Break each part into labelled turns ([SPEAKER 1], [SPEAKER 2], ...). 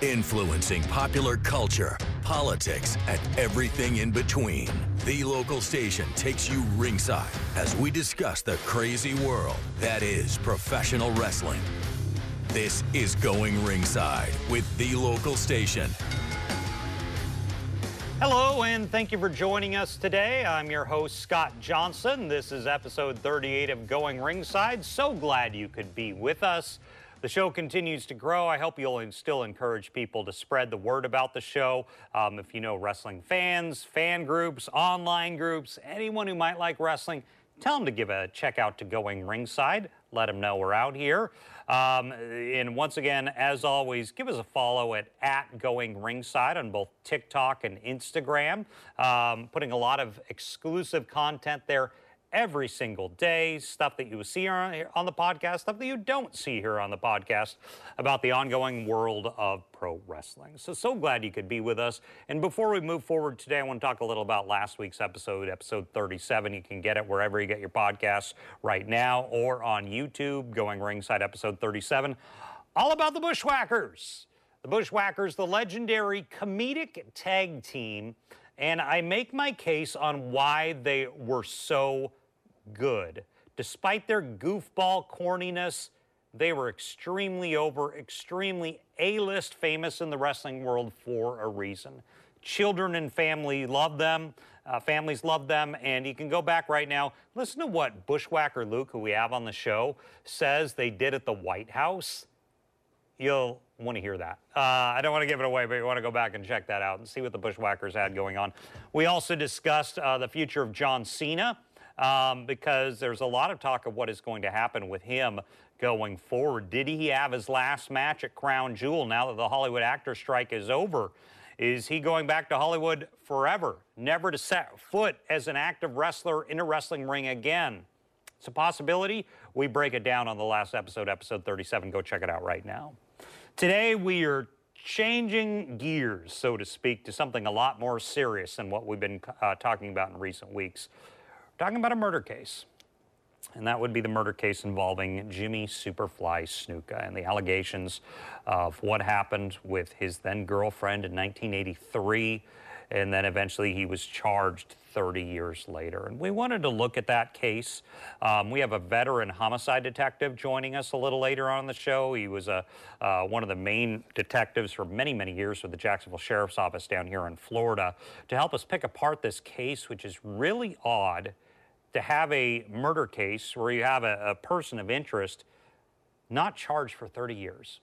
[SPEAKER 1] influencing popular culture, politics, and everything in between. The local station takes you ringside as we discuss the crazy world that is professional wrestling. This is Going Ringside with the local station.
[SPEAKER 2] Hello, and thank you for joining us today. I'm your host, Scott Johnson. This is episode 38 of Going Ringside. So glad you could be with us. The show continues to grow. I hope you'll still encourage people to spread the word about the show. Um, if you know wrestling fans, fan groups, online groups, anyone who might like wrestling, tell them to give a check out to Going Ringside. Let them know we're out here. Um, and once again, as always, give us a follow at, at Going Ringside on both TikTok and Instagram. Um, putting a lot of exclusive content there every single day, stuff that you see on, on the podcast, stuff that you don't see here on the podcast about the ongoing world of pro wrestling. So, so glad you could be with us. And before we move forward today, I want to talk a little about last week's episode, episode 37. You can get it wherever you get your podcasts right now or on YouTube, Going Ringside, episode 37, all about the Bushwhackers. The Bushwhackers, the legendary comedic tag team and I make my case on why they were so good. Despite their goofball corniness, they were extremely over, extremely A list famous in the wrestling world for a reason. Children and family love them. Uh, families love them, and you can go back right now. Listen to what Bushwhacker Luke, who we have on the show, says they did at the White House. You'll want to hear that. Uh, I don't want to give it away, but you want to go back and check that out and see what the Bushwhackers had going on. We also discussed uh, the future of John Cena um, because there's a lot of talk of what is going to happen with him going forward. Did he have his last match at Crown Jewel now that the Hollywood actor strike is over? Is he going back to Hollywood forever, never to set foot as an active wrestler in a wrestling ring again? It's a possibility. We break it down on the last episode, episode 37. Go check it out right now. Today, we are changing gears, so to speak, to something a lot more serious than what we've been uh, talking about in recent weeks talking about a murder case. And that would be the murder case involving Jimmy Superfly Snuka and the allegations of what happened with his then girlfriend in 1983. And then eventually he was charged 30 years later. And we wanted to look at that case. Um, we have a veteran homicide detective joining us a little later on the show. He was a, uh, one of the main detectives for many, many years with the Jacksonville Sheriff's Office down here in Florida to help us pick apart this case, which is really odd to have a murder case where you have a, a person of interest not charged for 30 years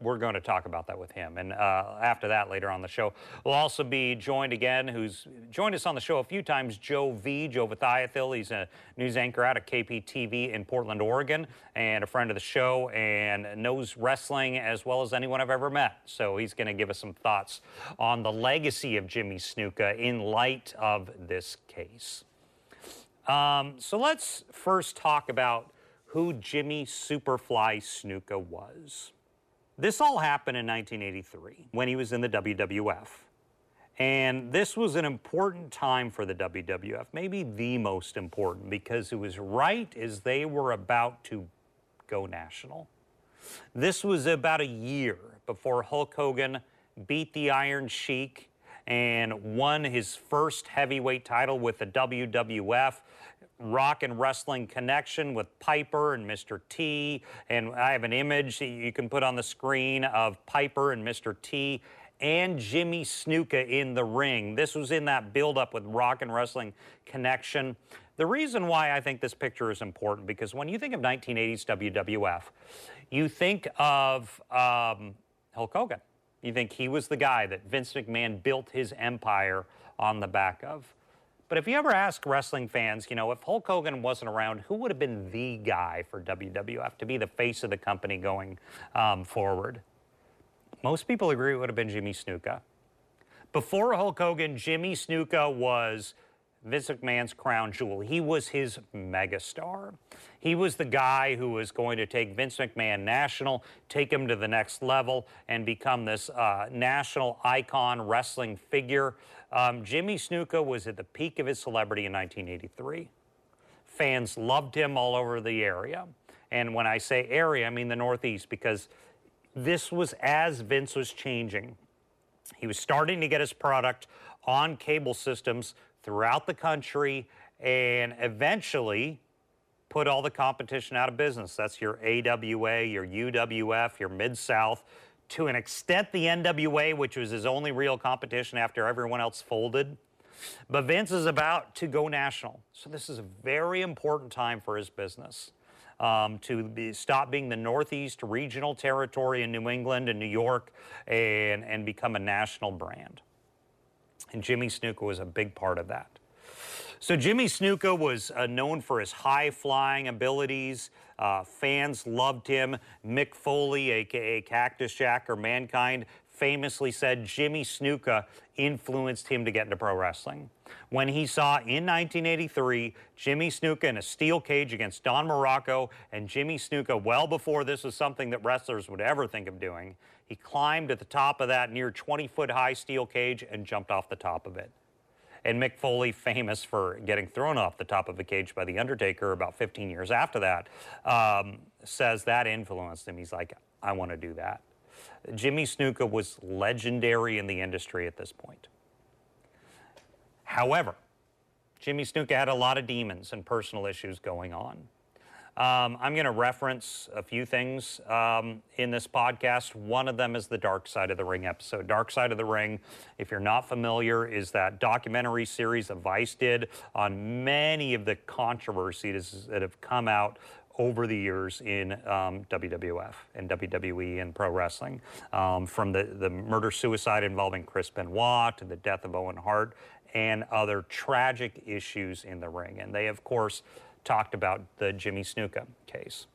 [SPEAKER 2] we're going to talk about that with him. And uh, after that, later on the show, we'll also be joined again, who's joined us on the show a few times, Joe V. Joe Vithayathil. He's a news anchor out of KPTV in Portland, Oregon, and a friend of the show and knows wrestling as well as anyone I've ever met. So he's going to give us some thoughts on the legacy of Jimmy Snuka in light of this case. Um, so let's first talk about who Jimmy Superfly Snuka was. This all happened in 1983 when he was in the WWF. And this was an important time for the WWF, maybe the most important, because it was right as they were about to go national. This was about a year before Hulk Hogan beat the Iron Sheik and won his first heavyweight title with the WWF rock and wrestling connection with Piper and Mr. T. And I have an image that you can put on the screen of Piper and Mr. T and Jimmy Snuka in the ring. This was in that buildup with rock and wrestling connection. The reason why I think this picture is important because when you think of 1980s WWF, you think of um, Hulk Hogan. You think he was the guy that Vince McMahon built his empire on the back of. But if you ever ask wrestling fans, you know, if Hulk Hogan wasn't around, who would have been the guy for WWF to be the face of the company going um, forward? Most people agree it would have been Jimmy Snuka. Before Hulk Hogan, Jimmy Snuka was Vince McMahon's crown jewel. He was his megastar. He was the guy who was going to take Vince McMahon national, take him to the next level, and become this uh, national icon wrestling figure. Um, Jimmy Snuka was at the peak of his celebrity in 1983. Fans loved him all over the area. And when I say area, I mean the Northeast, because this was as Vince was changing. He was starting to get his product on cable systems throughout the country and eventually put all the competition out of business. That's your AWA, your UWF, your Mid South. To an extent, the NWA, which was his only real competition after everyone else folded. But Vince is about to go national. So this is a very important time for his business. Um, to be, stop being the Northeast regional territory in New England and New York and, and become a national brand. And Jimmy Snuka was a big part of that. So Jimmy Snuka was uh, known for his high flying abilities. Uh, fans loved him. Mick Foley, aka Cactus Jack or Mankind, famously said Jimmy Snuka influenced him to get into pro wrestling. When he saw in 1983 Jimmy Snuka in a steel cage against Don Muraco, and Jimmy Snuka, well before this was something that wrestlers would ever think of doing, he climbed at the top of that near 20 foot high steel cage and jumped off the top of it. And Mick Foley, famous for getting thrown off the top of a cage by The Undertaker about 15 years after that, um, says that influenced him. He's like, I want to do that. Jimmy Snuka was legendary in the industry at this point. However, Jimmy Snuka had a lot of demons and personal issues going on. Um, I'm going to reference a few things um, in this podcast. One of them is the Dark Side of the Ring episode. Dark Side of the Ring, if you're not familiar, is that documentary series that Vice did on many of the controversies that have come out over the years in um, WWF and WWE and pro wrestling, um, from the, the murder suicide involving Chris Benoit to the death of Owen Hart and other tragic issues in the ring. And they, of course, talked about the Jimmy Snuka case.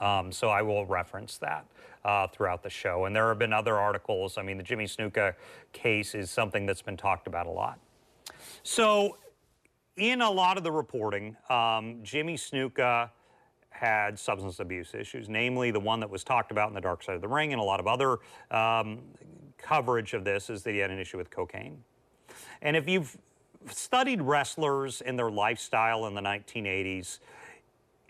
[SPEAKER 2] Um, so I will reference that uh, throughout the show. And there have been other articles. I mean, the Jimmy Snuka case is something that's been talked about a lot. So, in a lot of the reporting, um, Jimmy Snuka had substance abuse issues, namely the one that was talked about in the Dark Side of the Ring and a lot of other um, coverage of this is that he had an issue with cocaine. And if you've studied wrestlers and their lifestyle in the 1980s.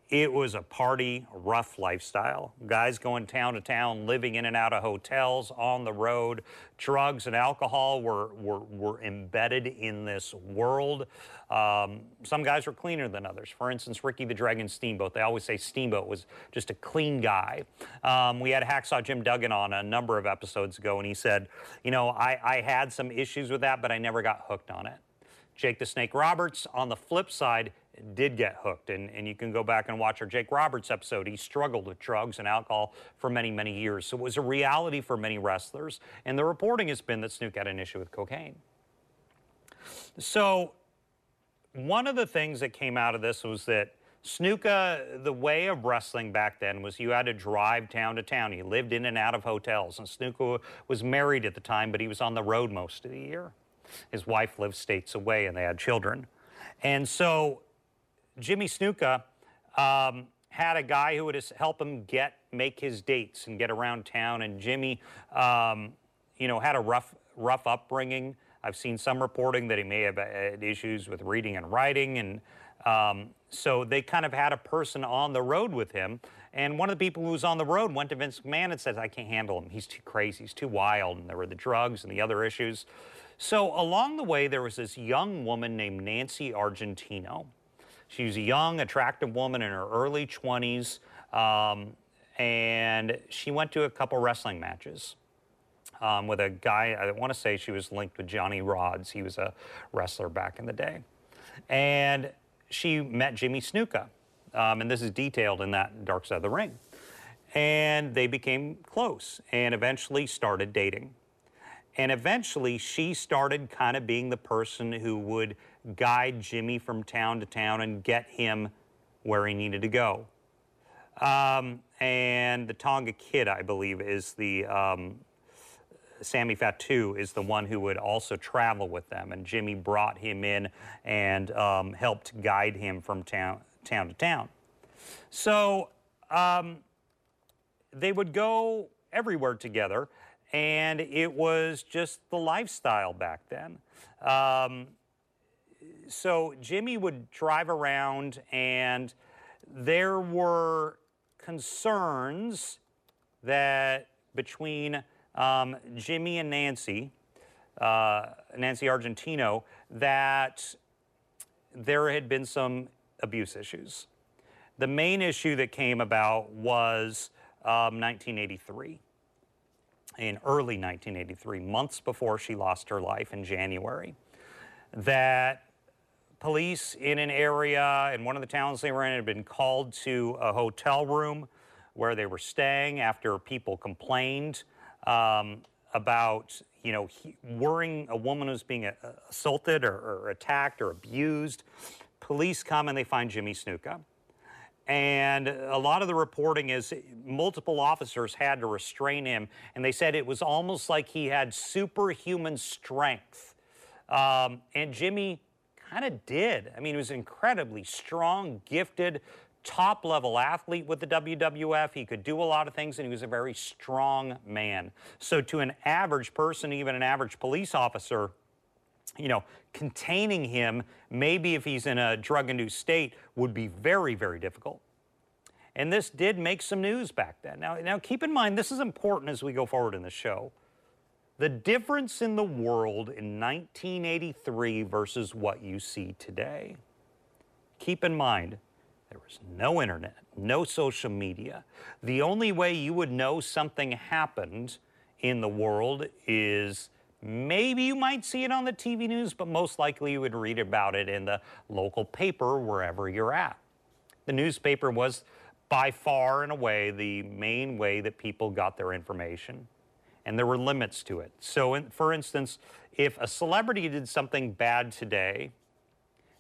[SPEAKER 2] It was a party, rough lifestyle. Guys going town to town, living in and out of hotels, on the road. Drugs and alcohol were, were, were embedded in this world. Um, some guys were cleaner than others. For instance, Ricky the Dragon Steamboat. They always say Steamboat was just a clean guy. Um, we had Hacksaw Jim Duggan on a number of episodes ago, and he said, You know, I, I had some issues with that, but I never got hooked on it. Jake the Snake Roberts, on the flip side, did get hooked. And, and you can go back and watch our Jake Roberts episode. He struggled with drugs and alcohol for many, many years. So it was a reality for many wrestlers. And the reporting has been that Snook had an issue with cocaine. So one of the things that came out of this was that Snuka, uh, the way of wrestling back then was you had to drive town to town. He lived in and out of hotels. And Snuka uh, was married at the time, but he was on the road most of the year. His wife lived states away and they had children. And so Jimmy Snuka um, had a guy who would help him get make his dates and get around town. And Jimmy, um, you know, had a rough rough upbringing. I've seen some reporting that he may have had issues with reading and writing, and um, so they kind of had a person on the road with him. And one of the people who was on the road went to Vince McMahon and said, "I can't handle him. He's too crazy. He's too wild." And there were the drugs and the other issues. So along the way, there was this young woman named Nancy Argentino. She was a young, attractive woman in her early 20s, um, and she went to a couple wrestling matches. Um, with a guy, I want to say she was linked with Johnny Rodz. He was a wrestler back in the day. And she met Jimmy Snuka. Um, and this is detailed in that Dark Side of the Ring. And they became close and eventually started dating. And eventually, she started kind of being the person who would guide Jimmy from town to town and get him where he needed to go. Um, and the Tonga Kid, I believe, is the um, Sammy Fatu is the one who would also travel with them, and Jimmy brought him in and um, helped guide him from town town to town. So um, they would go everywhere together, and it was just the lifestyle back then. Um, so Jimmy would drive around, and there were concerns that between um, Jimmy and Nancy, uh, Nancy Argentino, that there had been some abuse issues. The main issue that came about was um, 1983, in early 1983, months before she lost her life in January, that police in an area in one of the towns they were in had been called to a hotel room where they were staying after people complained um, about you know he, worrying a woman was being assaulted or, or attacked or abused. Police come and they find Jimmy Snuka. And a lot of the reporting is multiple officers had to restrain him, and they said it was almost like he had superhuman strength. Um, and Jimmy kind of did. I mean, he was incredibly strong, gifted, top level athlete with the WWF. He could do a lot of things, and he was a very strong man. So, to an average person, even an average police officer, you know, containing him, maybe if he's in a drug induced state, would be very, very difficult. And this did make some news back then. Now, now keep in mind, this is important as we go forward in the show. The difference in the world in 1983 versus what you see today. Keep in mind, there was no internet, no social media. The only way you would know something happened in the world is maybe you might see it on the TV news, but most likely you would read about it in the local paper wherever you're at. The newspaper was by far and away the main way that people got their information, and there were limits to it. So, in, for instance, if a celebrity did something bad today,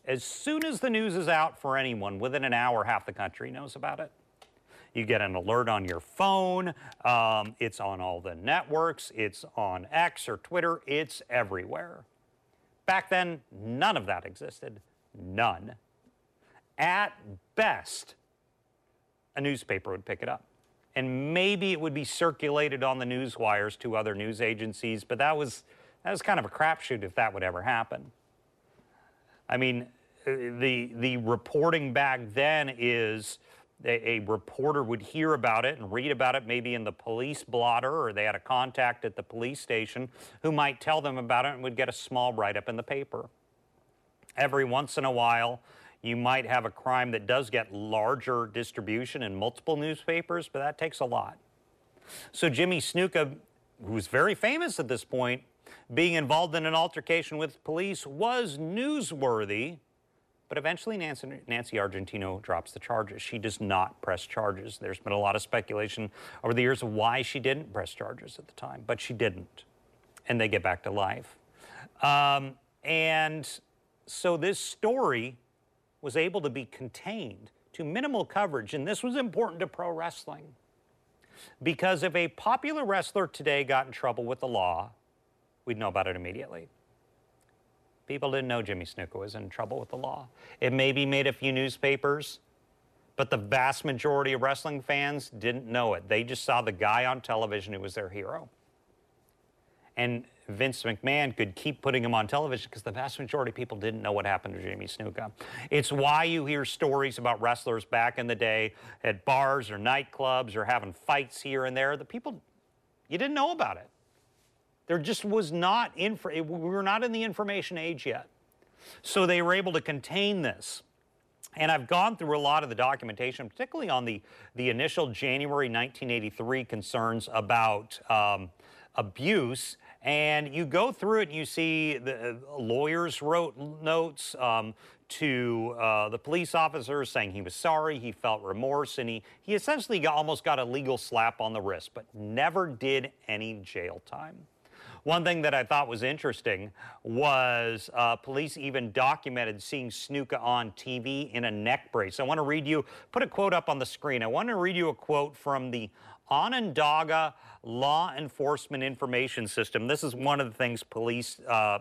[SPEAKER 2] as soon as the news is out for anyone, within an hour, half the country knows about it. You get an alert on your phone. Um, it's on all the networks. It's on X or Twitter. It's everywhere. Back then, none of that existed. None. At best, a newspaper would pick it up. And maybe it would be circulated on the news wires to other news agencies, but that was, that was kind of a crapshoot if that would ever happen. I mean, the, the reporting back then is a, a, reporter would hear about it and read about it maybe in the police blotter or they had a contact at the police station who might tell them about it and would get a small write up in the paper. Every once in a while, you might have a crime that does get larger distribution in multiple newspapers, but that takes a lot. So Jimmy Snuka, who's very famous at this point, being involved in an altercation with police was newsworthy but eventually, Nancy, Nancy, Argentino drops the charges. She does not press charges. There's been a lot of speculation over the years of why she didn't press charges at the time, but she didn't. And they get back to life. Um, and so this story was able to be contained to minimal coverage. And this was important to pro wrestling. Because if a popular wrestler today got in trouble with the law, we'd know about it immediately. People didn't know Jimmy Snuka was in trouble with the law. It maybe made a few newspapers, but the vast majority of wrestling fans didn't know it. They just saw the guy on television who was their hero. And Vince McMahon could keep putting him on television because the vast majority of people didn't know what happened to Jimmy Snuka. It's why you hear stories about wrestlers back in the day at bars or nightclubs or having fights here and there. The people, you didn't know about it. There just was not, info, we were not in the information age yet. So they were able to contain this. And I've gone through a lot of the documentation, particularly on the, the initial January 1983 concerns about um, abuse. And you go through it and you see the uh, lawyers wrote notes um, to uh, the police officers saying he was sorry, he felt remorse, and he, he essentially got, almost got a legal slap on the wrist, but never did any jail time. One thing that I thought was interesting was uh, police even documented seeing Snuka on TV in a neck brace. I want to read you, put a quote up on the screen. I want to read you a quote from the Onondaga Law Enforcement Information System. This is one of the things police uh,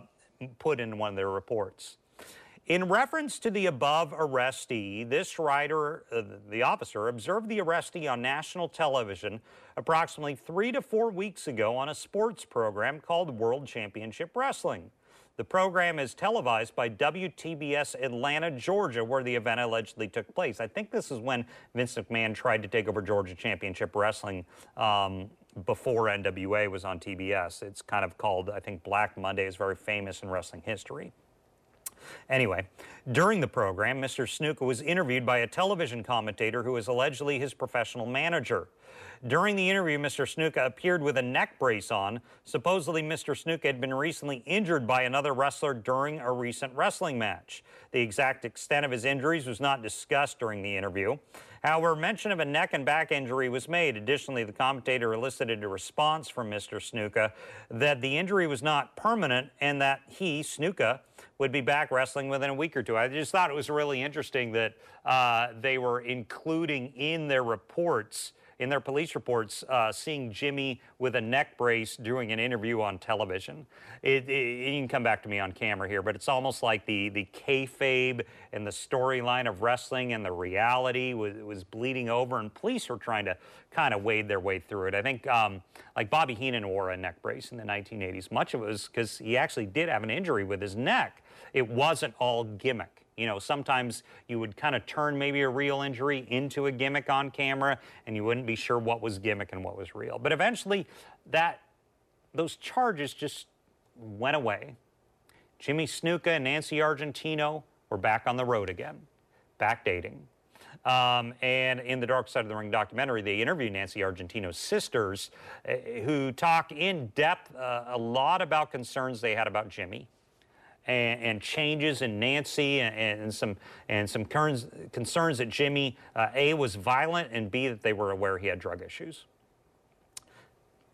[SPEAKER 2] put in one of their reports. In reference to the above arrestee, this writer, uh, the officer, observed the arrestee on national television approximately three to four weeks ago on a sports program called World Championship Wrestling. The program is televised by WTBS Atlanta, Georgia, where the event allegedly took place. I think this is when Vince McMahon tried to take over Georgia Championship Wrestling um, before NWA was on TBS. It's kind of called, I think, Black Monday is very famous in wrestling history. Anyway, during the program, Mr. Snuka was interviewed by a television commentator who was allegedly his professional manager. During the interview, Mr. Snuka appeared with a neck brace on. Supposedly, Mr. Snuka had been recently injured by another wrestler during a recent wrestling match. The exact extent of his injuries was not discussed during the interview. However, mention of a neck and back injury was made. Additionally, the commentator elicited a response from Mr. Snuka that the injury was not permanent and that he, Snuka, would be back wrestling within a week or two. I just thought it was really interesting that uh, they were including in their reports in their police reports uh, seeing Jimmy with a neck brace doing an interview on television. It, it, you can come back to me on camera here, but it's almost like the, the kayfabe and the storyline of wrestling and the reality was, was bleeding over, and police were trying to kind of wade their way through it. I think um, like Bobby Heenan wore a neck brace in the 1980s. Much of it was because he actually did have an injury with his neck. It wasn't all gimmick. You know, sometimes you would kind of turn maybe a real injury into a gimmick on camera and you wouldn't be sure what was gimmick and what was real. But eventually that those charges just went away. Jimmy Snuka and Nancy Argentino were back on the road again, back dating. Um, and in the Dark Side of the Ring documentary, they interview Nancy Argentino's sisters, uh, who talk in depth uh, a lot about concerns they had about Jimmy and, and changes in Nancy and, and some and some concerns, that Jimmy uh, A was violent and B that they were aware he had drug issues.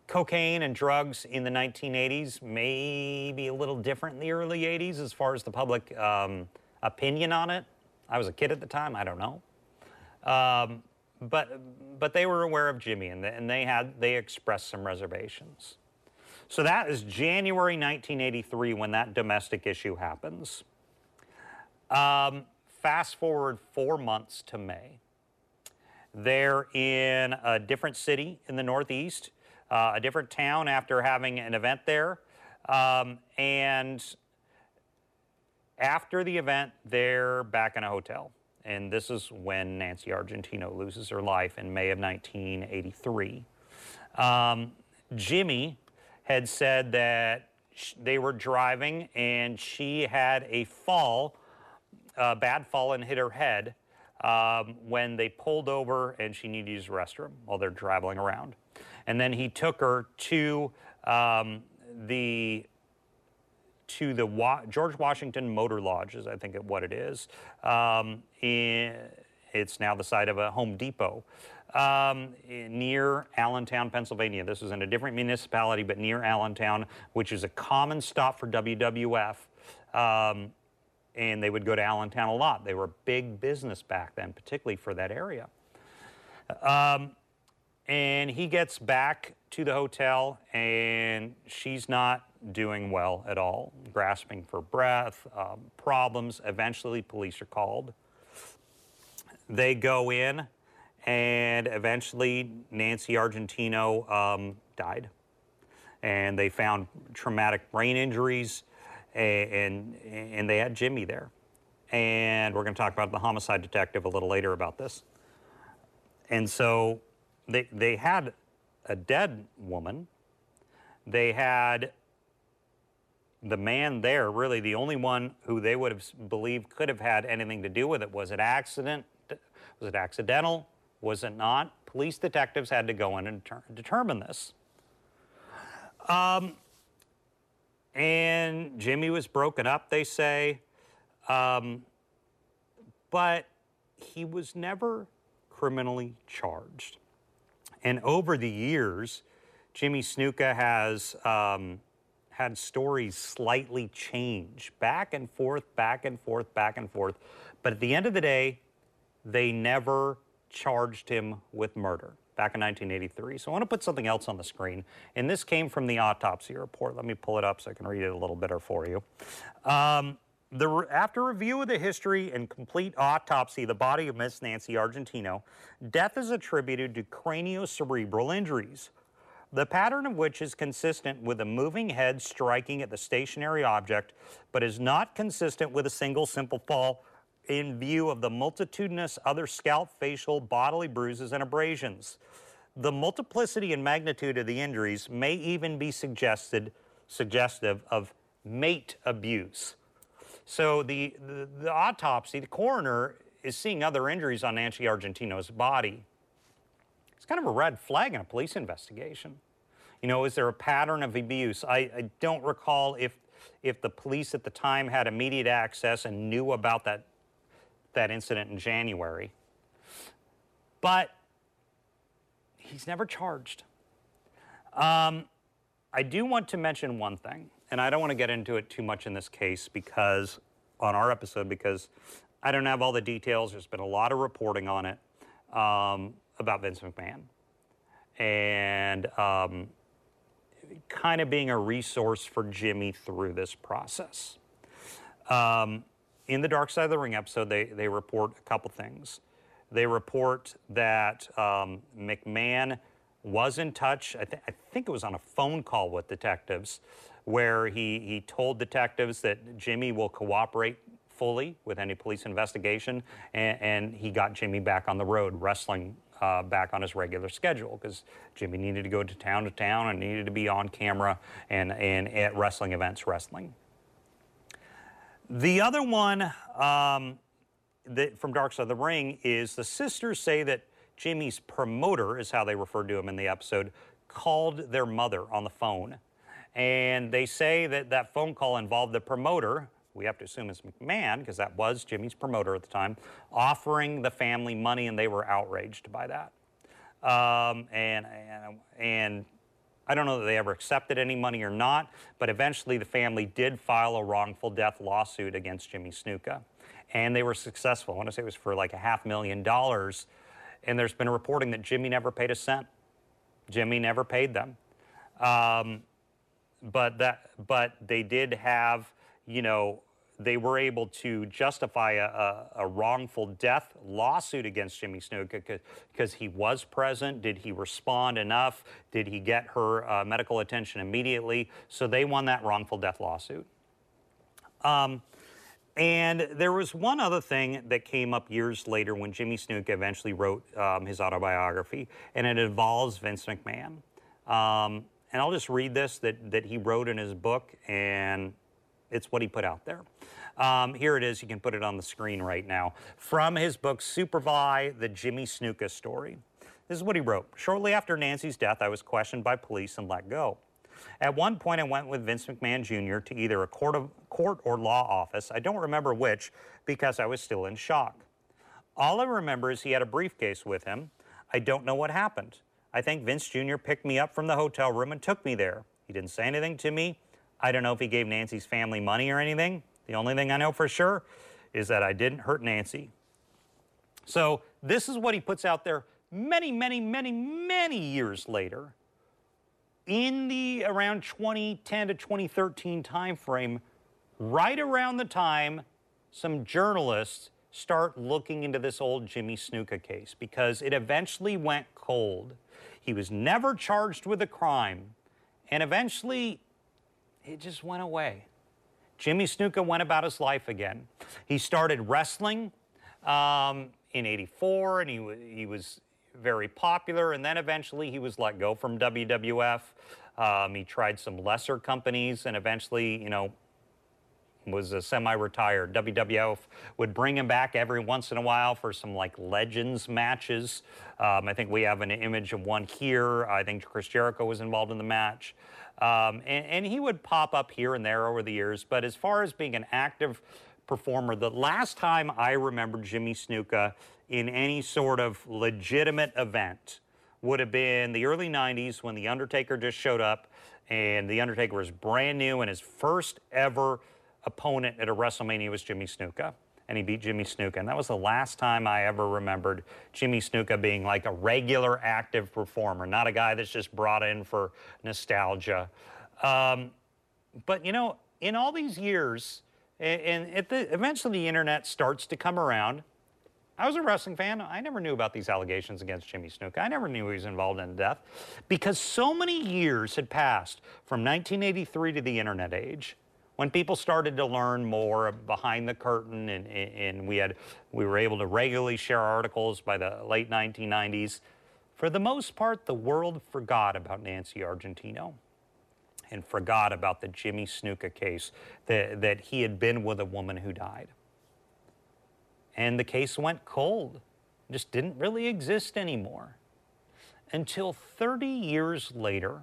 [SPEAKER 2] Cocaine and drugs in the 1980s may be a little different in the early 80s as far as the public um, opinion on it. I was a kid at the time. I don't know. Um, but but they were aware of Jimmy and, and they had they expressed some reservations. So that is January 1983 when that domestic issue happens. Um, fast forward four months to May. They're in a different city in the Northeast, uh, a different town after having an event there. Um, and after the event, they're back in a hotel. And this is when Nancy Argentino loses her life in May of 1983. Um, Jimmy had said that they were driving and she had a fall, a bad fall, and hit her head um, when they pulled over and she needed to use the restroom while they're traveling around. And then he took her to um, the to the Wa- George Washington Motor Lodge, is I think what it is. Um, in, it's now the site of a Home Depot um, near Allentown, Pennsylvania. This was in a different municipality, but near Allentown, which is a common stop for WWF. Um, and they would go to Allentown a lot. They were big business back then, particularly for that area. Um, and he gets back to the hotel, and she's not doing well at all, grasping for breath, um, problems. Eventually, police are called. They go in and eventually Nancy Argentino um, died. And they found traumatic brain injuries, and, and, and they had Jimmy there. And we're going to talk about the homicide detective a little later about this. And so they, they had a dead woman. They had the man there, really the only one who they would have believed could have had anything to do with it. Was it accident? Was it accidental? Was it not? Police detectives had to go in and determine this. Um, and Jimmy was broken up, they say, um, but he was never criminally charged. And over the years, Jimmy Snuka has um, had stories slightly change back and forth, back and forth, back and forth. But at the end of the day, they never charged him with murder back in 1983. So I want to put something else on the screen. And this came from the autopsy report. Let me pull it up so I can read it a little better for you. Um, the, after review of the history and complete autopsy the body of Miss Nancy Argentino, death is attributed to craniocerebral injuries, the pattern of which is consistent with a moving head striking at the stationary object, but is not consistent with a single simple fall in view of the multitudinous other scalp, facial, bodily bruises, and abrasions. the multiplicity and magnitude of the injuries may even be suggested suggestive of mate abuse. So the, the, the autopsy, the coroner is seeing other injuries on Nancy Argentino's body. It's kind of a red flag in a police investigation. You know, is there a pattern of abuse? I, I don't recall if if the police at the time had immediate access and knew about that that incident in January. But he's never charged. Um, I do want to mention one thing, and I don't want to get into it too much in this case because on our episode because I don't have all the details. There's been a lot of reporting on it um, about Vince McMahon, and um, kind of being a resource for Jimmy through this process. Um, in the Dark Side of the Ring episode, they, they report a couple things. They report that um, McMahon was in touch, I, th- I, think it was on a phone call with detectives, where he, he told detectives that Jimmy will cooperate fully with any police investigation, and, and he got Jimmy back on the road, wrestling uh, back on his regular schedule because Jimmy needed to go to town to town and needed to be on camera and, and at wrestling events wrestling. The other one um, that, from Dark Side of the Ring is the sisters say that Jimmy's promoter, is how they referred to him in the episode, called their mother on the phone. And they say that that phone call involved the promoter, we have to assume it's McMahon, because that was Jimmy's promoter at the time, offering the family money, and they were outraged by that. Um, and, and, and I don't know that they ever accepted any money or not, but eventually the family did file a wrongful death lawsuit against Jimmy Snuka and they were successful. I want to say it was for like a half million dollars. And there's been reporting that Jimmy never paid a cent. Jimmy never paid them. Um, but that, but they did have, you know, they were able to justify a, a, a wrongful death lawsuit against Jimmy Snuka because he was present. Did he respond enough? Did he get her uh, medical attention immediately? So they won that wrongful death lawsuit. Um, and there was one other thing that came up years later when Jimmy Snuka eventually wrote um, his autobiography, and it involves Vince McMahon. Um, and I'll just read this that, that he wrote in his book, and it's what he put out there. Um, here it is. You can put it on the screen right now. From his book, Superfly, The Jimmy Snuka Story. This is what he wrote. Shortly after Nancy's death, I was questioned by police and let go. At one point, I went with Vince McMahon Jr. to either a court, of, court or law office. I don't remember which because I was still in shock. All I remember is he had a briefcase with him. I don't know what happened. I think Vince Jr. picked me up from the hotel room and took me there. He didn't say anything to me. I don't know if he gave Nancy's family money or anything. The only thing I know for sure is that I didn't hurt Nancy. So, this is what he puts out there many, many, many, many years later in the around 2010 to 2013 timeframe, right around the time some journalists start looking into this old Jimmy Snuka case because it eventually went cold. He was never charged with a crime, and eventually it just went away. Jimmy Snuka went about his life again. He started wrestling um, in 84, and he, he was very popular, and then eventually he was let go from WWF. Um, he tried some lesser companies, and eventually, you know, was a semi-retired. WWF would bring him back every once in a while for some like legends matches. Um, I think we have an image of one here. I think Chris Jericho was involved in the match. Um, and, and, he would pop up here and there over the years. But as far as being an active performer, the last time I remember Jimmy Snuka in any sort of legitimate event would have been the early 90s when The Undertaker just showed up and The Undertaker was brand new and his first ever opponent at a WrestleMania was Jimmy Snuka. And he beat Jimmy Snuka. And that was the last time I ever remembered Jimmy Snuka being like a regular active performer, not a guy that's just brought in for nostalgia. Um, but you know, in all these years, and, and the, eventually the internet starts to come around, I was a wrestling fan. I never knew about these allegations against Jimmy Snuka. I never knew he was involved in death because so many years had passed from 1983 to the internet age when people started to learn more behind the curtain and, and we had we were able to regularly share articles by the late 1990s For the most part, the world forgot about Nancy Argentino and forgot about the Jimmy Snuka case that, that he had been with a woman who died. And the case went cold, just didn't really exist anymore. Until 30 years later,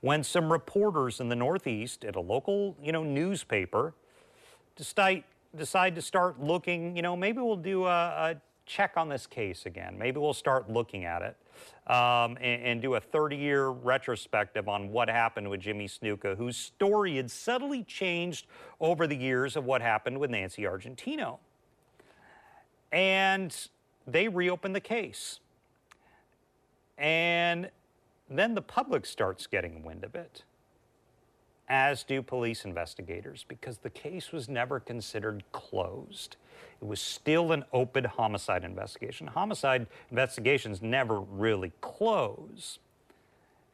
[SPEAKER 2] when some reporters in the Northeast at a local, you know, newspaper decide, decide to start looking, you know, maybe we'll do a, a check on this case again. Maybe we'll start looking at it um, and, and, do a 30 year retrospective on what happened with Jimmy Snuka, whose story had subtly changed over the years of what happened with Nancy Argentino. And they reopened the case. And then the public starts getting wind of it, as do police investigators, because the case was never considered closed. It was still an open homicide investigation. Homicide investigations never really close.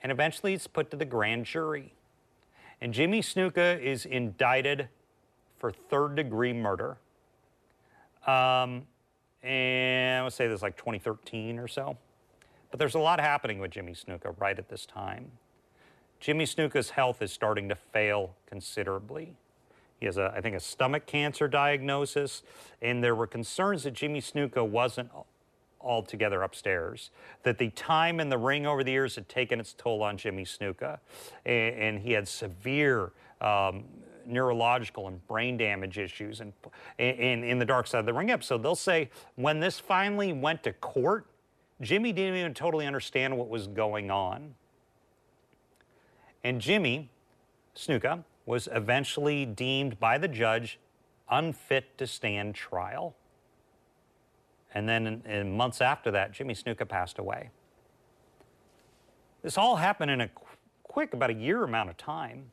[SPEAKER 2] And eventually it's put to the grand jury. And Jimmy Snuka is indicted for third degree murder. Um, and I would say this like 2013 or so. But there's a lot happening with Jimmy Snuka right at this time. Jimmy Snuka's health is starting to fail considerably. He has, a, I think, a stomach cancer diagnosis, and there were concerns that Jimmy Snuka wasn't altogether upstairs, that the time in the ring over the years had taken its toll on Jimmy Snuka, and, and he had severe um, neurological and brain damage issues and in, in the dark side of the ring episode. They'll say when this finally went to court, Jimmy didn't even totally understand what was going on. And Jimmy Snuka was eventually deemed by the judge unfit to stand trial. And then in, in months after that, Jimmy Snuka passed away. This all happened in a qu- quick, about a year amount of time,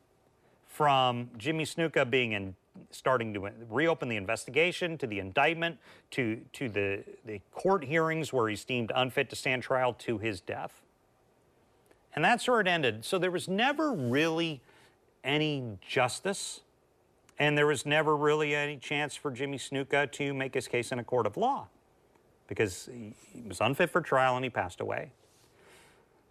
[SPEAKER 2] from Jimmy Snuka being in starting to reopen the investigation, to the indictment, to, to the, the court hearings where he's deemed unfit to stand trial, to his death. And that's where it ended. So there was never really any justice, and there was never really any chance for Jimmy Snuka to make his case in a court of law because he was unfit for trial and he passed away.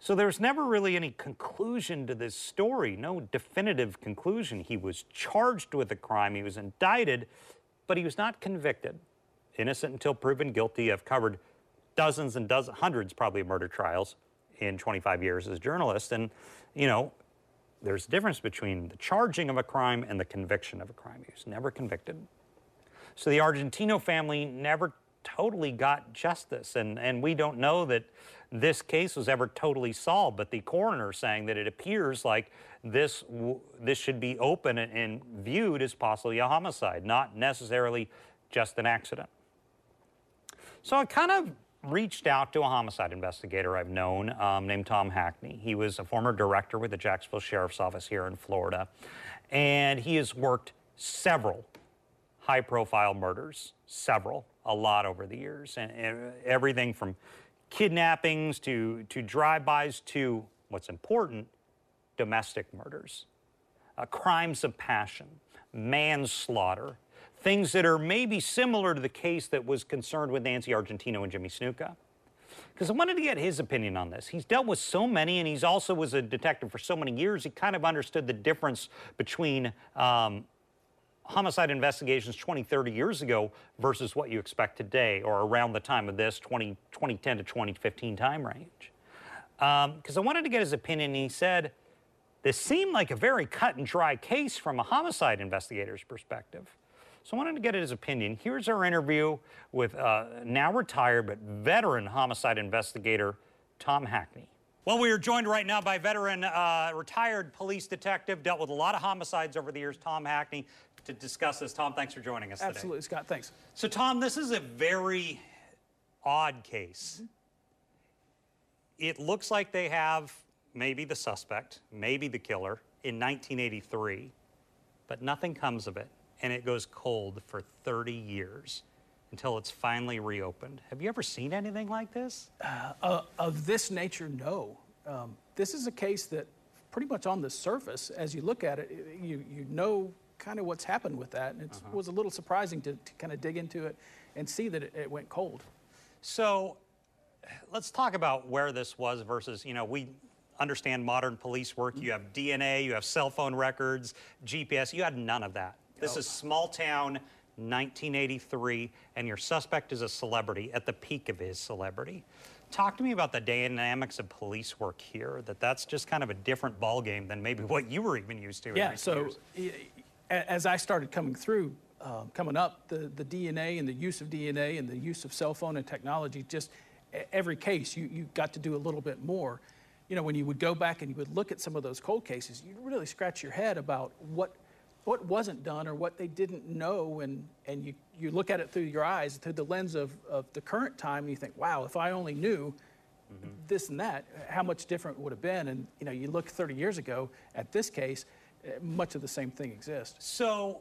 [SPEAKER 2] So there's never really any conclusion to this story, no definitive conclusion. He was charged with a crime, he was indicted, but he was not convicted. Innocent until proven guilty. I've covered dozens and dozens, hundreds probably of murder trials in 25 years as a journalist. And, you know, there's a difference between the charging of a crime and the conviction of a crime. He was never convicted. So the Argentino family never totally got justice. And, and we don't know that this case was ever totally solved, but the coroner saying that it appears like this, this should be open and, and viewed as possibly a homicide, not necessarily just an accident. So I kind of reached out to a homicide investigator I've known um, named Tom Hackney. He was a former director with the Jacksonville Sheriff's Office here in Florida, and he has worked several high profile murders, several, a lot over the years, and, and everything from kidnappings to, to drive-bys to, what's important, domestic murders, uh, crimes of passion, manslaughter, things that are maybe similar to the case that was concerned with Nancy Argentino and Jimmy Snuka. Because I wanted to get his opinion on this. He's dealt with so many, and he's also was a detective for so many years. He kind of understood the difference between um, homicide investigations 20, 30 years ago versus what you expect today or around the time of this 20, 2010 to 2015 time range. Because um, I wanted to get his opinion. He said, this seemed like a very cut and dry case from a homicide investigator's perspective. So I wanted to get his opinion. Here's our interview with uh, now retired but veteran homicide investigator Tom Hackney. Well, we are joined right now by veteran, uh, retired police detective, dealt with a lot of homicides over the years, Tom Hackney to discuss this. Tom, thanks for joining us today.
[SPEAKER 3] Absolutely,
[SPEAKER 2] today.
[SPEAKER 3] Scott. Thanks.
[SPEAKER 2] So, Tom, this is a very odd case. It looks like they have maybe the suspect, maybe the killer in 1983, but nothing comes of it, and it goes cold for 30 years until it's finally reopened. Have you ever seen anything like this?
[SPEAKER 3] Uh, uh, of this nature, no. Um, this is a case that, pretty much on the surface, as you look at it, you, you know kind of what's happened with that. And it uh-huh. was a little surprising to, to, kind of dig into it and see that it, it went cold.
[SPEAKER 2] So, let's talk about where this was versus, you know, we understand modern police work. You have DNA, you have cell phone records, GPS. You had none of that. This is small town 1983, and your suspect is a celebrity at the peak of his celebrity. Talk to me about the dynamics of police work here. That that's just kind of a different ballgame than maybe what you were even used to.
[SPEAKER 3] Yeah, so
[SPEAKER 2] years.
[SPEAKER 3] As I started coming through, um, coming up, the, the DNA and the use of DNA and the use of cell phone and technology, just every case, you, you got to do a little bit more. You know, when you would go back and you would look at some of those cold cases, you'd really scratch your head about what, what wasn't done or what they didn't know. And, and you, you look at it through your eyes, through the lens of, of the current time, and you think, wow, if I only knew this and that, how much different it would have been. And, you know, you look 30 years ago at this case, much of the same thing exists.
[SPEAKER 2] So,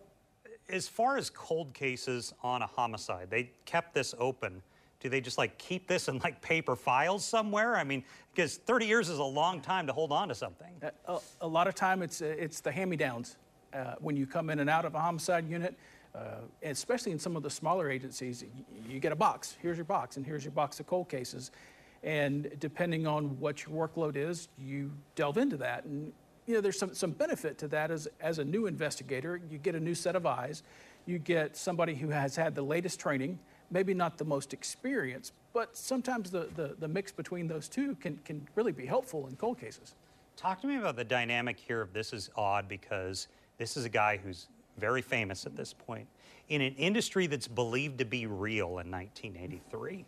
[SPEAKER 2] as far as cold cases on a homicide, they kept this open. Do they just like keep this in like paper files somewhere? I mean, because 30 years is a long time to hold on to something.
[SPEAKER 3] A, a lot of time it's, uh, it's the hand-me-downs. Uh, when you come in and out of a homicide unit, uh, especially in some of the smaller agencies, y- you get a box. Here's your box, and here's your box of cold cases. And depending on what your workload is, you delve into that. And you know, there's some, some benefit to that as, as a new investigator. You get a new set of eyes. You get somebody who has had the latest training, maybe not the most experience, but sometimes the, the, the mix between those two can, can really be helpful in cold cases.
[SPEAKER 2] Talk to me about the dynamic here of this is odd because this is a guy who's very famous at this point in an industry that's believed to be real in 1983.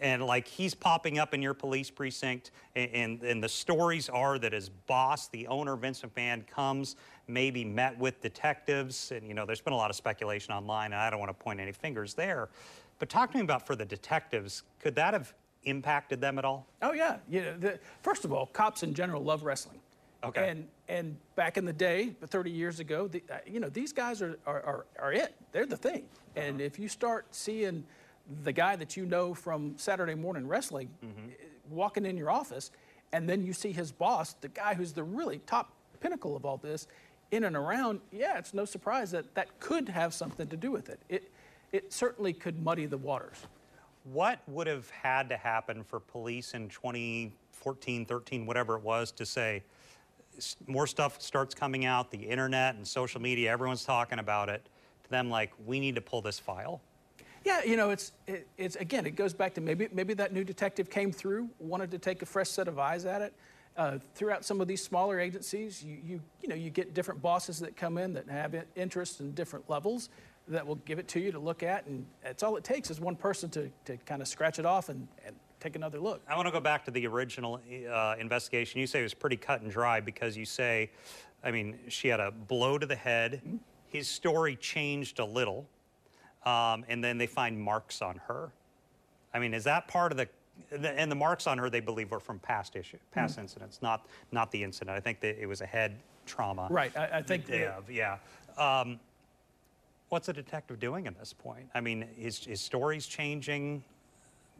[SPEAKER 2] And like he's popping up in your police precinct, and, and, and the stories are that his boss, the owner, vincent McMahon, comes, maybe met with detectives. And, you know, there's been a lot of speculation online, and I don't want to point any fingers there. But talk to me about for the detectives, could that have impacted them at all?
[SPEAKER 3] Oh yeah, you know, the, first of all, cops in general love wrestling.
[SPEAKER 2] Okay.
[SPEAKER 3] And and back in the day, 30 years ago, the, uh, you know, these guys are, are, are, are it. They're the thing. And if you start seeing the guy that you know from Saturday morning wrestling uh, walking in your office, and then you see his boss, the guy who's the really top pinnacle of all this, in and around, yeah, it's no surprise that that could have something to do with it. It, it certainly could muddy the waters.
[SPEAKER 2] What would have had to happen for police in 2014, 13, whatever it was, to say more stuff starts coming out, the internet and social media, everyone's talking about it, to them like, we need to pull this file?
[SPEAKER 3] Yeah, you know, it's it, it's again, it goes back to maybe maybe that new detective came through, wanted to take a fresh set of eyes at it. Uh, throughout some of these smaller agencies, you, you you know you get different bosses that come in that have interests in different levels that will give it to you to look at, and that's all it takes is one person to, to kind of scratch it off and, and take another look.
[SPEAKER 2] I want to go back to the original uh, investigation. You say it was pretty cut and dry because you say, I mean, she had a blow to the head. His story changed a little, um, and then they find marks on her. I mean, is that part of the? And the marks on her, they believe, were from past issue, past incidents, not not the incident. I think that it was a head trauma.
[SPEAKER 3] Right, I, I think
[SPEAKER 2] Yeah, yeah. Um, what's a detective doing at this point? I mean, his, his story's changing,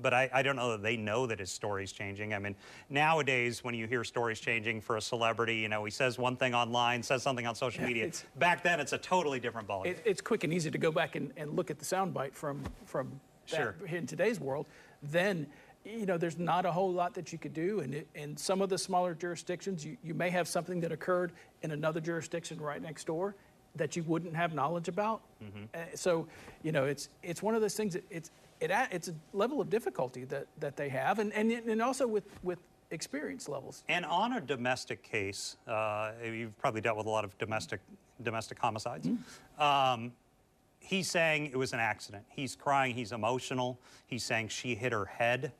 [SPEAKER 2] but I, I don't know that they know that his story's changing. I mean, nowadays, when you hear stories changing for a celebrity, you know, he says one thing online, says something on social
[SPEAKER 3] Yeah,
[SPEAKER 2] media. Back then, it's a totally different ballgame.
[SPEAKER 3] it, it's quick and easy to go back and, and look at the soundbite from from that
[SPEAKER 2] Sure.
[SPEAKER 3] in today's world. Then you know there's not a whole lot that you could do, and in some of the smaller jurisdictions, you, you may have something that occurred in another jurisdiction right next door that you wouldn't have knowledge about. Uh, so you know it's it's one of those things. That it's it a- it's a level of difficulty that that they have, and and, and also with with experience levels.
[SPEAKER 2] And on a domestic case, uh, you've probably dealt with a lot of domestic domestic homicides. Um, he's saying it was an accident. He's crying. He's emotional. He's saying she hit her head.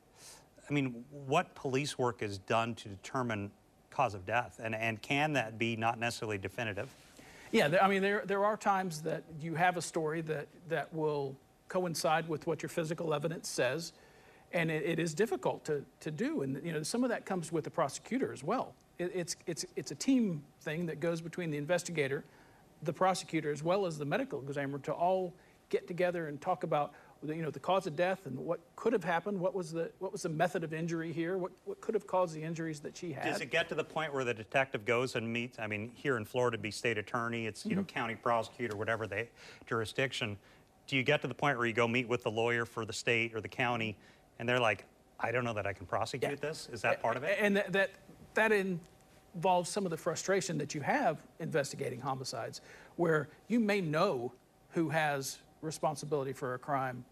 [SPEAKER 2] I mean, what police work is done to determine cause of death, and and can that be not necessarily definitive?
[SPEAKER 3] Yeah, there, I mean, there, there are times that you have a story that, that will coincide with what your physical evidence says, and it, it is difficult to, to do. And you know, some of that comes with the prosecutor as well. It, it's, it's, it's a team thing that goes between the investigator, the prosecutor, as well as the medical examiner to all get together and talk about you know, the cause of death and what could have happened, what was the, what was the method of injury here, what, what could have caused the injuries that she had.
[SPEAKER 2] Does it get to the point where the detective goes and meets? I mean, here in Florida, be state attorney, it's you know mm-hmm. county prosecutor, whatever the jurisdiction. Do you get to the point where you go meet with the lawyer for the state or the county, and they're like, I don't know that I can prosecute
[SPEAKER 3] Yeah.
[SPEAKER 2] this. Is that part of it?
[SPEAKER 3] And that, that, that involves some of the frustration that you have investigating homicides, where you may know who has responsibility for a crime,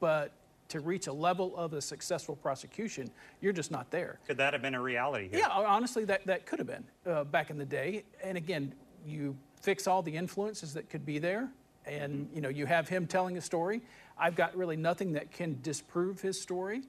[SPEAKER 3] but to reach a level of a successful prosecution, you're just not there.
[SPEAKER 2] Could that have been a reality here?
[SPEAKER 3] Yeah, honestly, that, that could have been uh, back in the day. And again, you fix all the influences that could be there, and you know you have him telling a story. I've got really nothing that can disprove his story,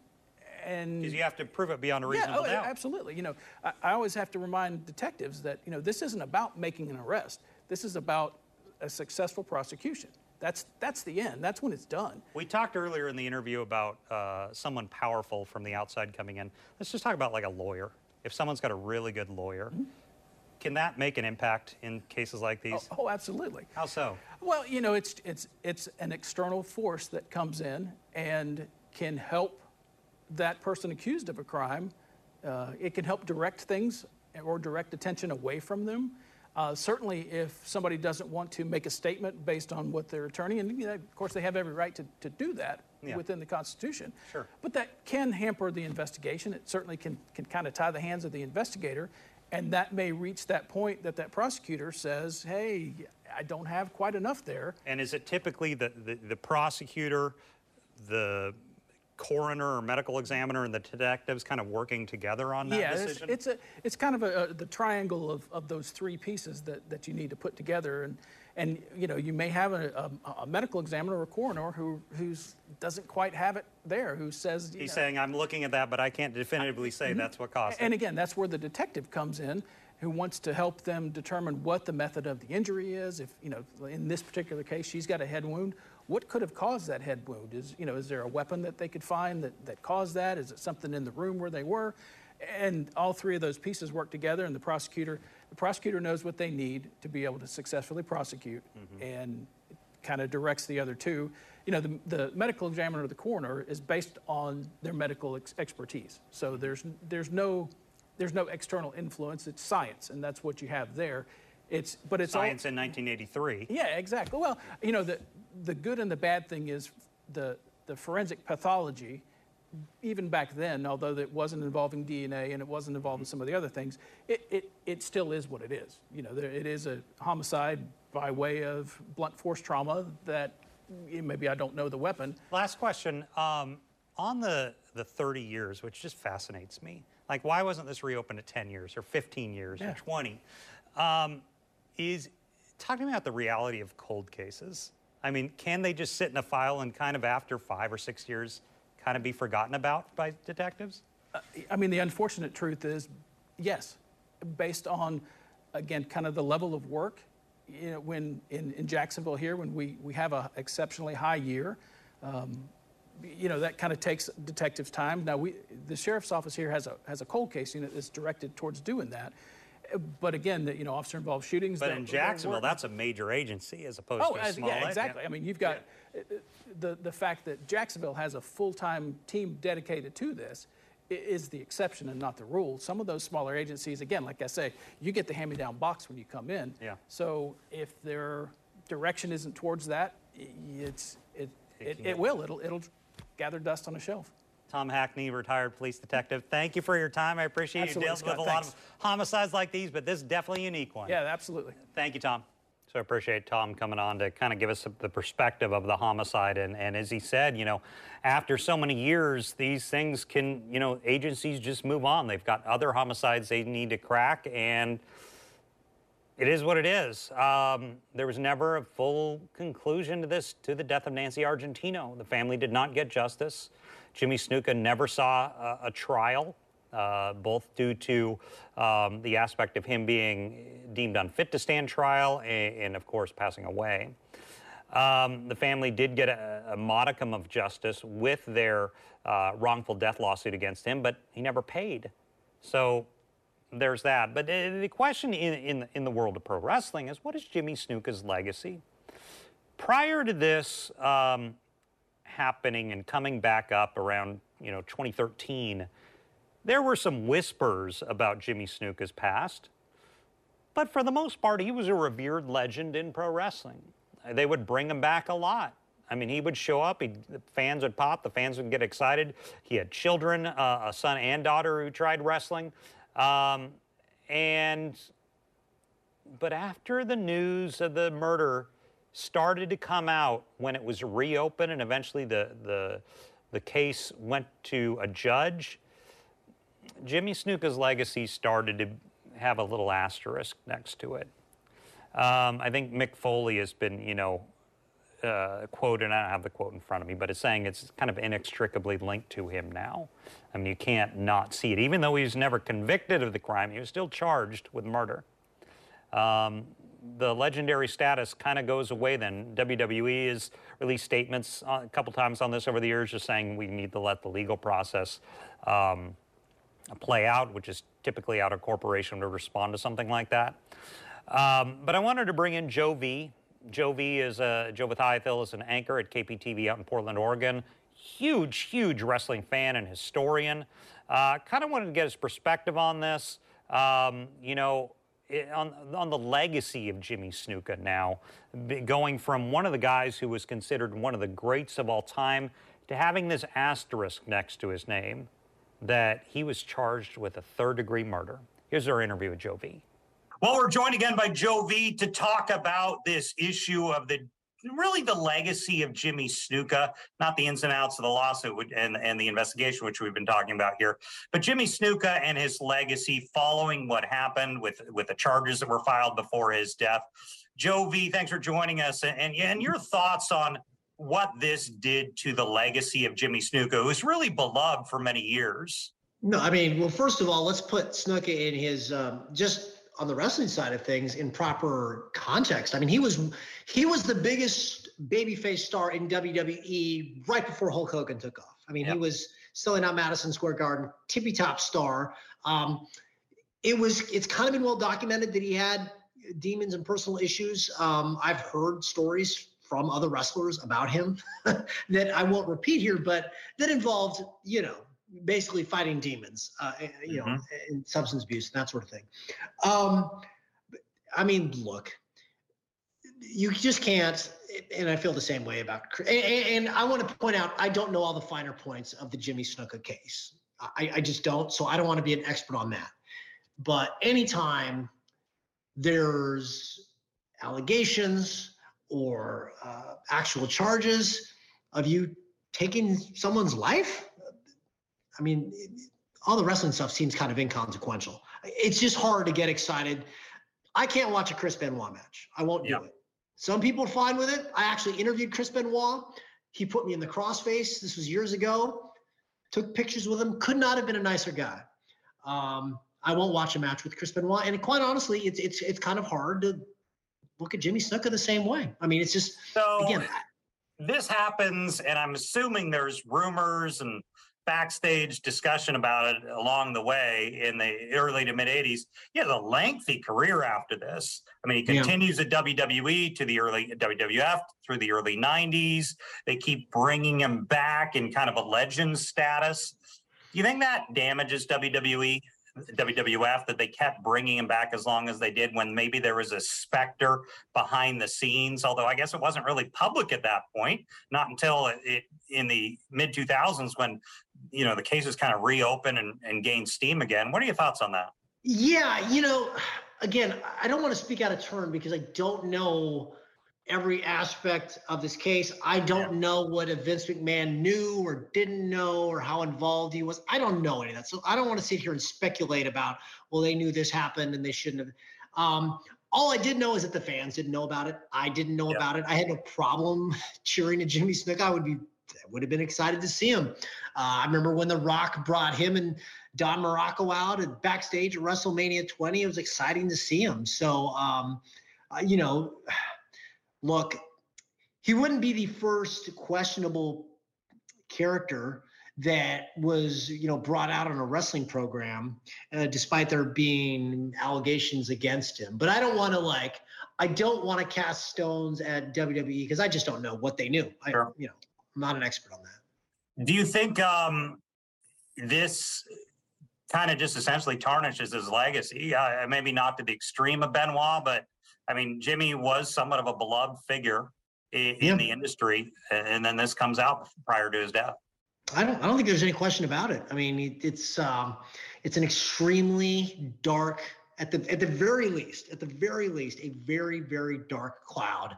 [SPEAKER 3] and
[SPEAKER 2] Because you have to prove it beyond a reasonable yeah,
[SPEAKER 3] oh,
[SPEAKER 2] doubt.
[SPEAKER 3] absolutely. You know, I, I always have to remind detectives that you know this isn't about making an arrest. This is about a successful prosecution. That's that's the end. That's when it's done.
[SPEAKER 2] We talked earlier in the interview about uh, someone powerful from the outside coming in. Let's just talk about like a lawyer. If someone's got a really good lawyer,
[SPEAKER 3] Mm-hmm.
[SPEAKER 2] can that make an impact in cases like these?
[SPEAKER 3] Oh, absolutely.
[SPEAKER 2] How so?
[SPEAKER 3] Well, you know, it's it's it's an external force that comes in and can help that person accused of a crime. Uh, it can help direct things or direct attention away from them. Uh, certainly, if somebody doesn't want to make a statement based on what their attorney, and you know, of course they have every right to, to do that
[SPEAKER 2] Yeah.
[SPEAKER 3] within the Constitution.
[SPEAKER 2] Sure.
[SPEAKER 3] But that can hamper the investigation. It certainly can, can kind of tie the hands of the investigator. And that may reach that point that that prosecutor says, hey, I don't have quite enough there.
[SPEAKER 2] And is it typically the, the, the prosecutor, the coroner or medical examiner, and the detectives kind of working together on that
[SPEAKER 3] yeah, it's,
[SPEAKER 2] decision?
[SPEAKER 3] it's a it's kind of a, a, the triangle of, of those three pieces that, that you need to put together, and and you know you may have a, a, a medical examiner or a coroner who who's doesn't quite have it there, who says
[SPEAKER 2] He's
[SPEAKER 3] know,
[SPEAKER 2] saying, I'm looking at that, but I can't definitively say mm-hmm. that's what caused it.
[SPEAKER 3] And again, that's where the detective comes in, who wants to help them determine what the method of the injury is. If you know, in this particular case, she's got a head wound. What could have caused that head wound? Is you know, is there a weapon that they could find that, that caused that? Is it something in the room where they were? And all three of those pieces work together, and the prosecutor, the prosecutor knows what they need to be able to successfully prosecute, mm-hmm. and kind of directs the other two. You know, the, the medical examiner or the coroner is based on their medical ex- expertise. So there's, there's, no, there's no external influence. It's science, and that's what you have there. It's, but it's all,
[SPEAKER 2] Science in 1983.
[SPEAKER 3] yeah, exactly. Well, you know, the, the good and the bad thing is the, the forensic pathology, even back then, although it wasn't involving DNA and it wasn't involving some of the other things, it, it, it still is what it is. You know, there, it is a homicide by way of blunt force trauma that maybe I don't know the weapon.
[SPEAKER 2] Last question. Um, on the, the 30 years, which just fascinates me, like why wasn't this reopened at 10 years or 15 years
[SPEAKER 3] Yeah.
[SPEAKER 2] or 20? Um, is talk to me about the reality of cold cases. I mean, can they just sit in a file and kind of after five or six years kind of be forgotten about by detectives?
[SPEAKER 3] I mean, the unfortunate truth is, yes, based on, again, kind of the level of work. You know, when in, in Jacksonville here, when we, we have an exceptionally high year, um, you know, that kind of takes detectives time. Now, we, the sheriff's office here has a, has a cold case unit that's directed towards doing that. But again, the, you know, officer involved shootings.
[SPEAKER 2] But in Jacksonville, that's a major agency as opposed
[SPEAKER 3] Oh,
[SPEAKER 2] to a
[SPEAKER 3] as,
[SPEAKER 2] small
[SPEAKER 3] yeah, exactly. I mean, you've got uh, the, the fact that Jacksonville has a full-time team dedicated to this is the exception and not the rule. Some of those smaller agencies, again, like I say, you get the hand-me-down box when you come in.
[SPEAKER 2] Yeah.
[SPEAKER 3] So if their direction isn't towards that, it's, it, it,
[SPEAKER 2] can
[SPEAKER 3] it will. It'll, it'll gather dust on a shelf.
[SPEAKER 2] Tom Hackney, retired police detective. Thank you for your time. I appreciate
[SPEAKER 3] Absolutely,
[SPEAKER 2] you dealing with
[SPEAKER 3] Scott.
[SPEAKER 2] a lot of homicides like these, but this is definitely a unique one.
[SPEAKER 3] Yeah, absolutely.
[SPEAKER 2] Thank you, Tom. So I appreciate Tom coming on to kind of give us the perspective of the homicide. And, and as he said, you know, after so many years, these things can, you know, agencies just move on. They've got other homicides they need to crack, and it is what it is. Um, there was never a full conclusion to this, to the death of Nancy Argentino. The family did not get justice. Jimmy Snuka never saw a, a trial, uh, both due to um, the aspect of him being deemed unfit to stand trial and, and of course, passing away. Um, the family did get a, a modicum of justice with their uh, wrongful death lawsuit against him, but he never paid. So there's that. But uh, the question in, in, in the world of pro wrestling is what is Jimmy Snuka's legacy? Prior to this um, happening and coming back up around you know 2013, there were some whispers about Jimmy Snuka's past. But for the most part, he was a revered legend in pro wrestling. They would bring him back a lot. I mean, he would show up, he, the fans would pop, the fans would get excited. He had children, uh, a son and daughter who tried wrestling. Um, and, but after the news of the murder started to come out when it was reopened and eventually the, the, the case went to a judge, Jimmy Snuka's legacy started to have a little asterisk next to it. Um, I think Mick Foley has been, you know, uh, quote, and I don't have the quote in front of me, but it's saying it's kind of inextricably linked to him now. I mean, you can't not see it. Even though he was never convicted of the crime, he was still charged with murder. Um, the legendary status kind of goes away then. WWE has released statements a couple times on this over the years, just saying we need to let the legal process um, play out, which is typically out of corporation to respond to something like that. Um, but I wanted to bring in Joe V. Joe V is uh, Joe Vithayathil is an anchor at KPTV out in Portland, Oregon. Huge, huge wrestling fan and historian. Uh, kind of wanted to get his perspective on this. Um, you know, Eh, on, on the legacy of Jimmy Snuka now, going from one of the guys who was considered one of the greats of all time to having this asterisk next to his name that he was charged with a third degree murder. Here's our interview with Joe V.
[SPEAKER 4] Well, we're joined again by Joe V to talk about this issue of the really the legacy of Jimmy Snuka, not the ins and outs of the lawsuit and, and the investigation, which we've been talking about here, but Jimmy Snuka and his legacy following what happened with, with the charges that were filed before his death. Joe V, thanks for joining us. And, and your thoughts on what this did to the legacy of Jimmy Snuka, who was really beloved for many years.
[SPEAKER 5] No, I mean, well, first of all, let's put Snuka in his um, just on the wrestling side of things in proper context. I mean, he was he was the biggest babyface star in WWE right before Hulk Hogan took off. I mean, yep. he was selling out Madison Square Garden, tippy top star. Um, it was it's kind of been well documented that he had demons and personal issues. Um, I've heard stories from other wrestlers about him that I won't repeat here, but that involved, you know, basically fighting demons, uh, eh, you mm-hmm. know, and substance abuse and that sort of thing. Um, I mean, look, you just can't, and I feel the same way about. And, and I want to point out, I don't know all the finer points of the Jimmy Snuka case. I, I just don't, so I don't want to be an expert on that. But anytime there's allegations or uh, actual charges of you taking someone's life, I mean, all the wrestling stuff seems kind of inconsequential. It's just hard to get excited. I can't watch a Chris Benoit match. I won't do it. Some people are fine with it. I actually interviewed Chris Benoit. He put me in the crossface. This was years ago. Took pictures with him. Could not have been a nicer guy. Um, I won't watch a match with Chris Benoit. And quite honestly, it's it's it's kind of hard to look at Jimmy Snuka the same way. I mean, it's just
[SPEAKER 4] so again. This happens, and I'm assuming there's rumors and backstage discussion about it along the way in the early to mid 80s. He has a lengthy career after this. I mean, he continues yeah. at WWE to the early WWF through the early 90s. They keep bringing him back in kind of a legend status. Do you think that damages WWE? WWF that they kept bringing him back as long as they did when maybe there was a specter behind the scenes. Although I guess it wasn't really public at that point, not until it, it in the mid 2000s when you know the cases kind of reopened and, and gained steam again. What are your thoughts on that?
[SPEAKER 5] Yeah, you know, again, I don't want to speak out of turn because I don't know every aspect of this case. I don't yeah. know what a Vince McMahon knew or didn't know or how involved he was. I don't know any of that. So I don't want to sit here and speculate about, well, they knew this happened and they shouldn't have. Um, all I did know is that the fans didn't know about it. I didn't know yeah. about it. I had no problem cheering to Jimmy Snuka. I would be would have been excited to see him. Uh, I remember when The Rock brought him and Don Muraco out at backstage at WrestleMania 20. It was exciting to see him. So, um, uh, you know, look, he wouldn't be the first questionable character that was you know brought out on a wrestling program uh, despite there being allegations against him but i don't want to like i don't want to cast stones at wwe because i just don't know what they knew i sure. you know i'm not an expert on that
[SPEAKER 4] do you think um this kind of just essentially tarnishes his legacy uh, maybe not to the extreme of benoit but I mean, Jimmy was somewhat of a beloved figure in, yeah. in the industry, and then this comes out prior to his death.
[SPEAKER 5] I don't. I don't think there's any question about it. I mean, it's um, it's an extremely dark, at the at the very least, at the very least, a very very dark cloud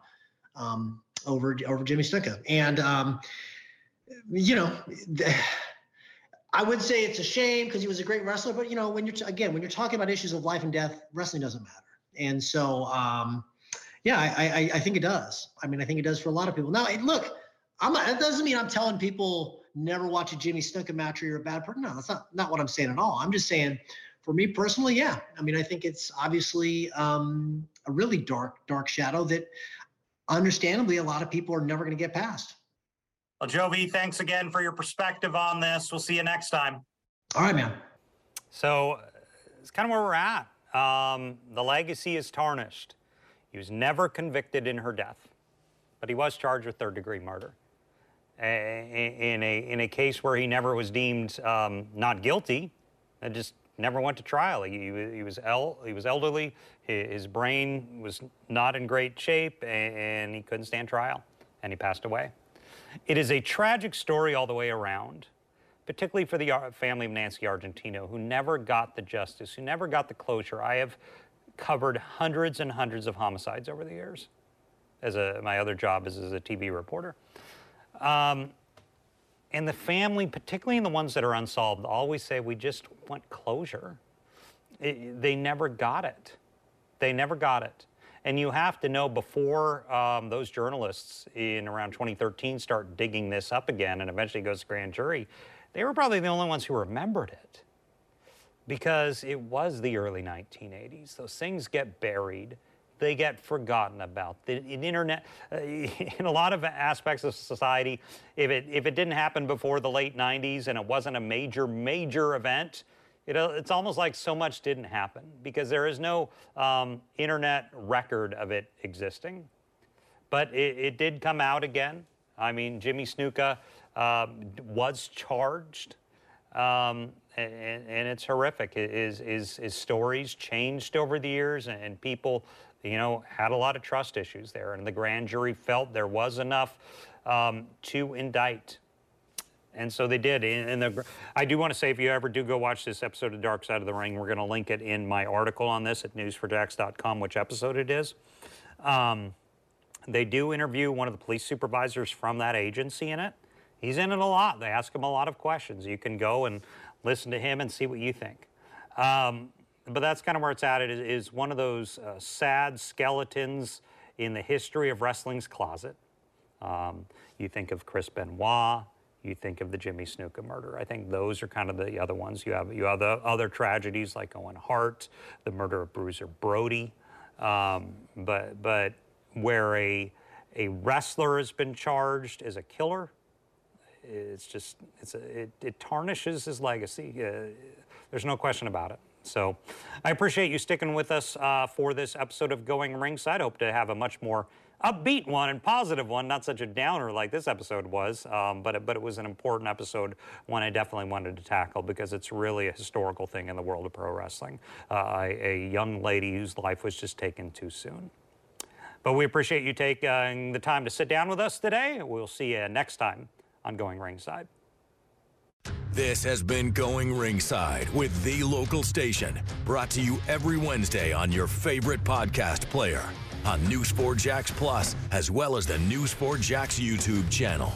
[SPEAKER 5] um, over over Jimmy Snuka, and um, you know. I would say it's a shame because he was a great wrestler, but you know, when you're t- again when you're talking about issues of life and death, wrestling doesn't matter. And so, um, yeah, I, I, I think it does. I mean, I think it does for a lot of people. Now, look, I'm not, that doesn't mean I'm telling people never watch a Jimmy Snuka match or you're a bad person. No, that's not not what I'm saying at all. I'm just saying, for me personally, yeah. I mean, I think it's obviously um, a really dark dark shadow that, understandably, a lot of people are never going to get past.
[SPEAKER 4] Well, Joe V, thanks again for your perspective on this. We'll see you next time.
[SPEAKER 5] All right, man.
[SPEAKER 2] So it's kind of where we're at. Um, the legacy is tarnished. He was never convicted in her death, but he was charged with third degree murder. In a, in a case where he never was deemed um, not guilty, and just never went to trial. He, he, was, el- he was elderly, his brain was not in great shape, and he couldn't stand trial, and he passed away. It is a tragic story all the way around, particularly for the family of Nancy Argentino, who never got the justice, who never got the closure. I have covered hundreds and hundreds of homicides over the years. As a, my other job is as a TV reporter. Um, and the family, particularly in the ones that are unsolved, always say, we just want closure. It, they never got it. They never got it. And you have to know before um, those journalists in around 2013 start digging this up again and eventually goes to grand jury, they were probably the only ones who remembered it because it was the early 1980s. Those things get buried. They get forgotten about. The, the internet, uh, in a lot of aspects of society, if it, if it didn't happen before the late 90s and it wasn't a major, major event, it, it's almost like so much didn't happen because there is no um, internet record of it existing. But it, it, did come out again. I mean, Jimmy Snuka uh, was charged, um, and, and, it's horrific. His, his, his stories changed over the years, and people, you know, had a lot of trust issues there. And the grand jury felt there was enough um, to indict and so they did. And the, I do want to say, if you ever do go watch this episode of Dark Side of the Ring, we're going to link it in my article on this at news4jax.com, which episode it is. Um, they do interview one of the police supervisors from that agency in it. He's in it a lot. They ask him a lot of questions. You can go and listen to him and see what you think. Um, but that's kind of where it's at. It is, one of those uh, sad skeletons in the history of wrestling's closet. Um, you think of Chris Benoit, you think of the Jimmy Snuka murder. I think those are kind of the other ones. You have you have the other tragedies like Owen Hart, the murder of Bruiser Brody, um, but but where a a wrestler has been charged as a killer, it's just it's a, it, it tarnishes his legacy. Uh, there's no question about it. So I appreciate you sticking with us uh, for this episode of Going Ringside. Hope to have a much more upbeat one and positive one, not such a downer like this episode was, um, but, it, but it was an important episode, one I definitely wanted to tackle because it's really a historical thing in the world of pro wrestling. Uh, a, a young lady whose life was just taken too soon. But we appreciate you taking the time to sit down with us today. We'll see you next time on Going Ringside.
[SPEAKER 1] This has been Going Ringside with the local station, brought to you every Wednesday on your favorite podcast player on News 4 Jax Plus, as well as the News 4 Jax YouTube channel.